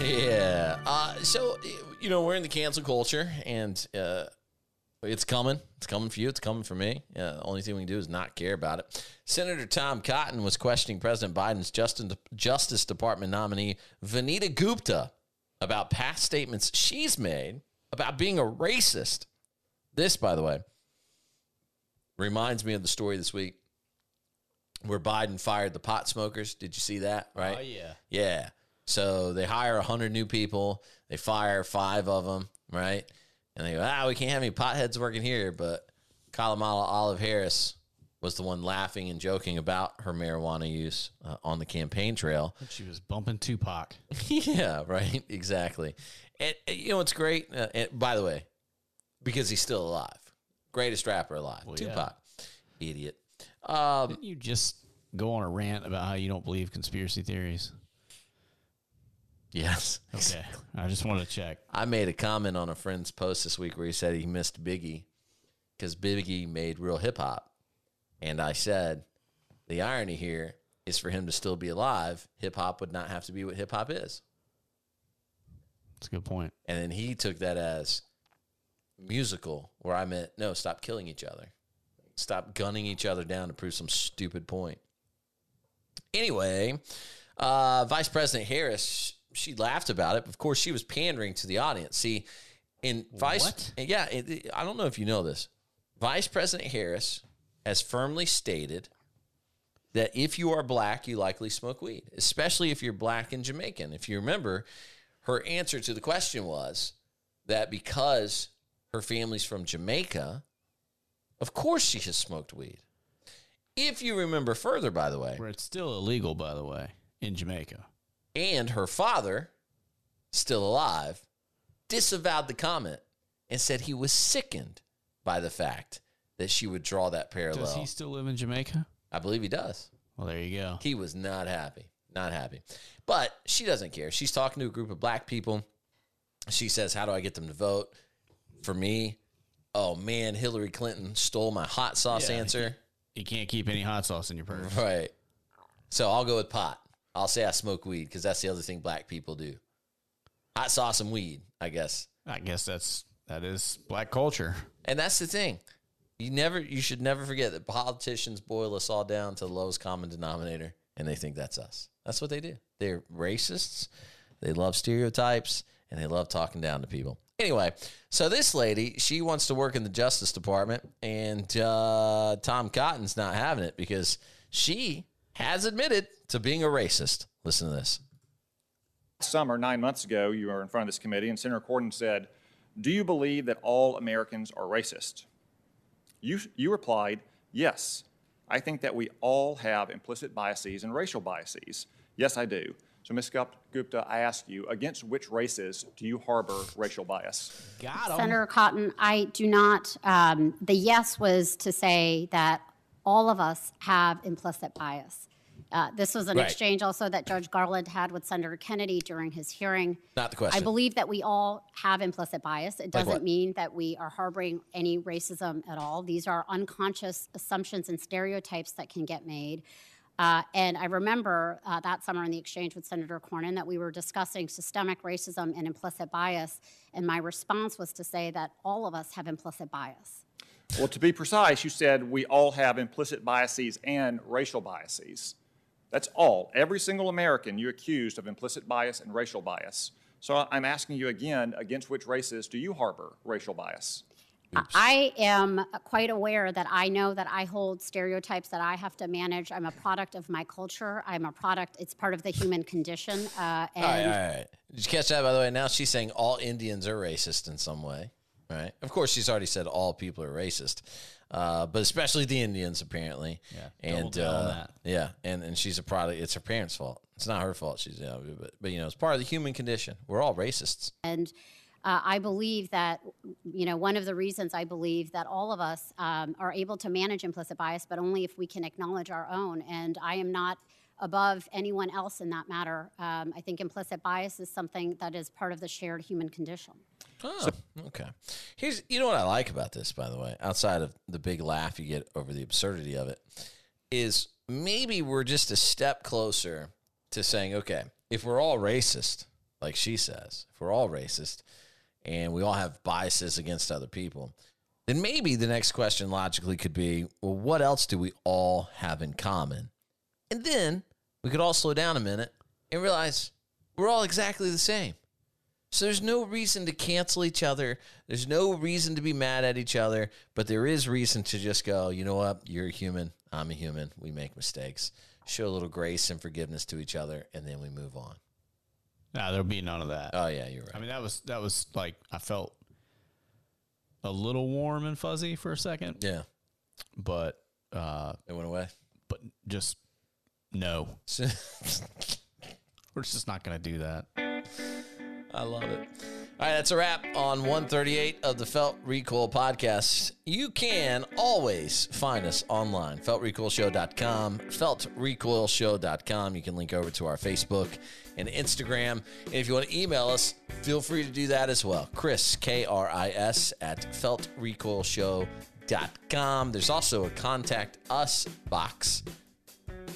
Yeah. Uh, so you know we're in the cancel culture, and uh, it's coming. It's coming for you. It's coming for me. Uh, the only thing we can do is not care about it. Senator Tom Cotton was questioning President Biden's Justin, Justice Department nominee Vanita Gupta about past statements she's made about being a racist. This, by the way, reminds me of the story this week where Biden fired the pot smokers. Did you see that? Right? Oh, yeah. Yeah. So they hire 100 new people, they fire five of them, right? And they go, ah, we can't have any potheads working here. But Kalamala Olive Harris was the one laughing and joking about her marijuana use uh, on the campaign trail. She was bumping Tupac. yeah, right. Exactly. And, and you know what's great? Uh, and by the way, because he's still alive, greatest rapper alive, Well, yeah. Tupac. Idiot. Um, you just go on a rant about how you don't believe conspiracy theories? Yes. Okay. I just want to check. I made a comment on a friend's post this week where he said he missed Biggie because Biggie made real hip hop. And I said, the irony here is for him to still be alive, hip hop would not have to be what hip hop is. That's a good point. And then he took that as musical, where I meant, no, stop killing each other. Stop gunning each other down to prove some stupid point. Anyway, uh, Vice President Harris, she laughed about it. Of course, she was pandering to the audience. See, in Vice, What? yeah, it, it- I don't know if you know this. Vice President Harris has firmly stated that if you are black, you likely smoke weed, especially if you're black and Jamaican. If you remember, her answer to the question was that because her family's from Jamaica, of course she has smoked weed. If you remember further, by the way, Where it's still illegal, by the way, in Jamaica. And her father, still alive, disavowed the comment and said he was sickened by the fact that she would draw that parallel. Does he still live in Jamaica? I believe he does. Well, there you go. He was not happy. Not happy. But she doesn't care. She's talking to a group of black people. She says, How do I get them to vote? For me, oh man, Hillary Clinton stole my hot sauce Yeah. answer. You can't keep any hot sauce in your purse. Right. So I'll go with pot. I'll say I smoke weed because that's the other thing black people do. Hot sauce and weed, I guess. I guess that's that is black culture. And that's the thing. You never you should never forget that politicians boil us all down to the lowest common denominator and they think that's us. That's what they do. They're racists. They love stereotypes and they love talking down to people. Anyway, so this lady, she wants to work in the Justice Department, and uh, Tom Cotton's not having it because she has admitted to being a racist. Listen to this. summer, nine months ago, you were in front of this committee, and Senator Cornyn said, Do you believe that all Americans are racist? You, you replied, Yes. I think that we all have implicit biases and racial biases. Yes, I do. So, Ms. Gupta, I ask you, against which races do you harbor racial bias? Got Senator Cotton, I do not. Um, the yes was to say that all of us have implicit bias. Uh, this was an Right. exchange also that Judge Garland had with Senator Kennedy during his hearing. Not the question. I believe that we all have implicit bias. It doesn't what? mean that we are harboring any racism at all. These are unconscious assumptions and stereotypes that can get made. Uh, and I remember uh, that summer in the exchange with Senator Cornyn that we were discussing systemic racism and implicit bias. And my response was to say that all of us have implicit bias. Well, to be precise, you said we all have implicit biases and racial biases. That's all. Every single American you accused of implicit bias and racial bias. So I'm asking you again, against which races do you harbor racial bias? I am quite aware that I know that I hold stereotypes that I have to manage. I'm a product of my culture. I'm a product, it's part of the human condition. Uh, and All right, all right. Did you catch that, by the way? Now she's saying all Indians are racist in some way, right? Of course, she's already said all people are racist, uh, but especially the Indians, apparently. Yeah, and down on uh, that. yeah, and and she's a product. It's her parents' fault. It's not her fault. She's, you know, but, but you know, it's part of the human condition. We're all racists. And uh, I believe that, you know, one of the reasons I believe that all of us um, are able to manage implicit bias, but only if we can acknowledge our own. And I am not above anyone else in that matter. Um, I think implicit bias is something that is part of the shared human condition. Oh, okay. Here's you know what I like about this, by the way, outside of the big laugh you get over the absurdity of it, is maybe we're just a step closer to saying, okay, if we're all racist, like she says, if we're all racist and we all have biases against other people, then maybe the next question logically could be, well, what else do we all have in common? And then we could all slow down a minute and realize we're all exactly the same. So there's no reason to cancel each other. There's no reason to be mad at each other, but there is reason to just go, you know what? You're a human. I'm a human. We make mistakes. Show a little grace and forgiveness to each other, and then we move on. Nah, there'll be none of that. Oh yeah, you're right. I mean, that was that was like I felt a little warm and fuzzy for a second, yeah, but uh, it went away. but just no, we're just not going to do that. I love it. All right, that's a wrap on 138 of the Felt Recoil podcast. You can always find us online, feltrecoilshow.com, feltrecoilshow.com. You can link over to our Facebook and Instagram. And if you want to email us, feel free to do that as well. Chris, K R I S, at feltrecoilshow.com. There's also a contact us box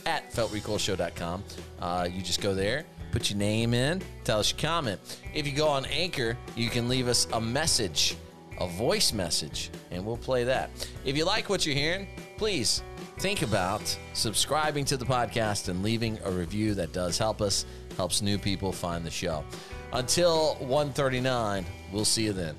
at feltrecoilshow.com. Uh, you just go there, put your name in, tell us your comment. If you go on Anchor, you can leave us a message, a voice message, and we'll play that. If you like what you're hearing, please think about subscribing to the podcast and leaving a review. That does help us, helps new people find the show. Until 139, we'll see you then.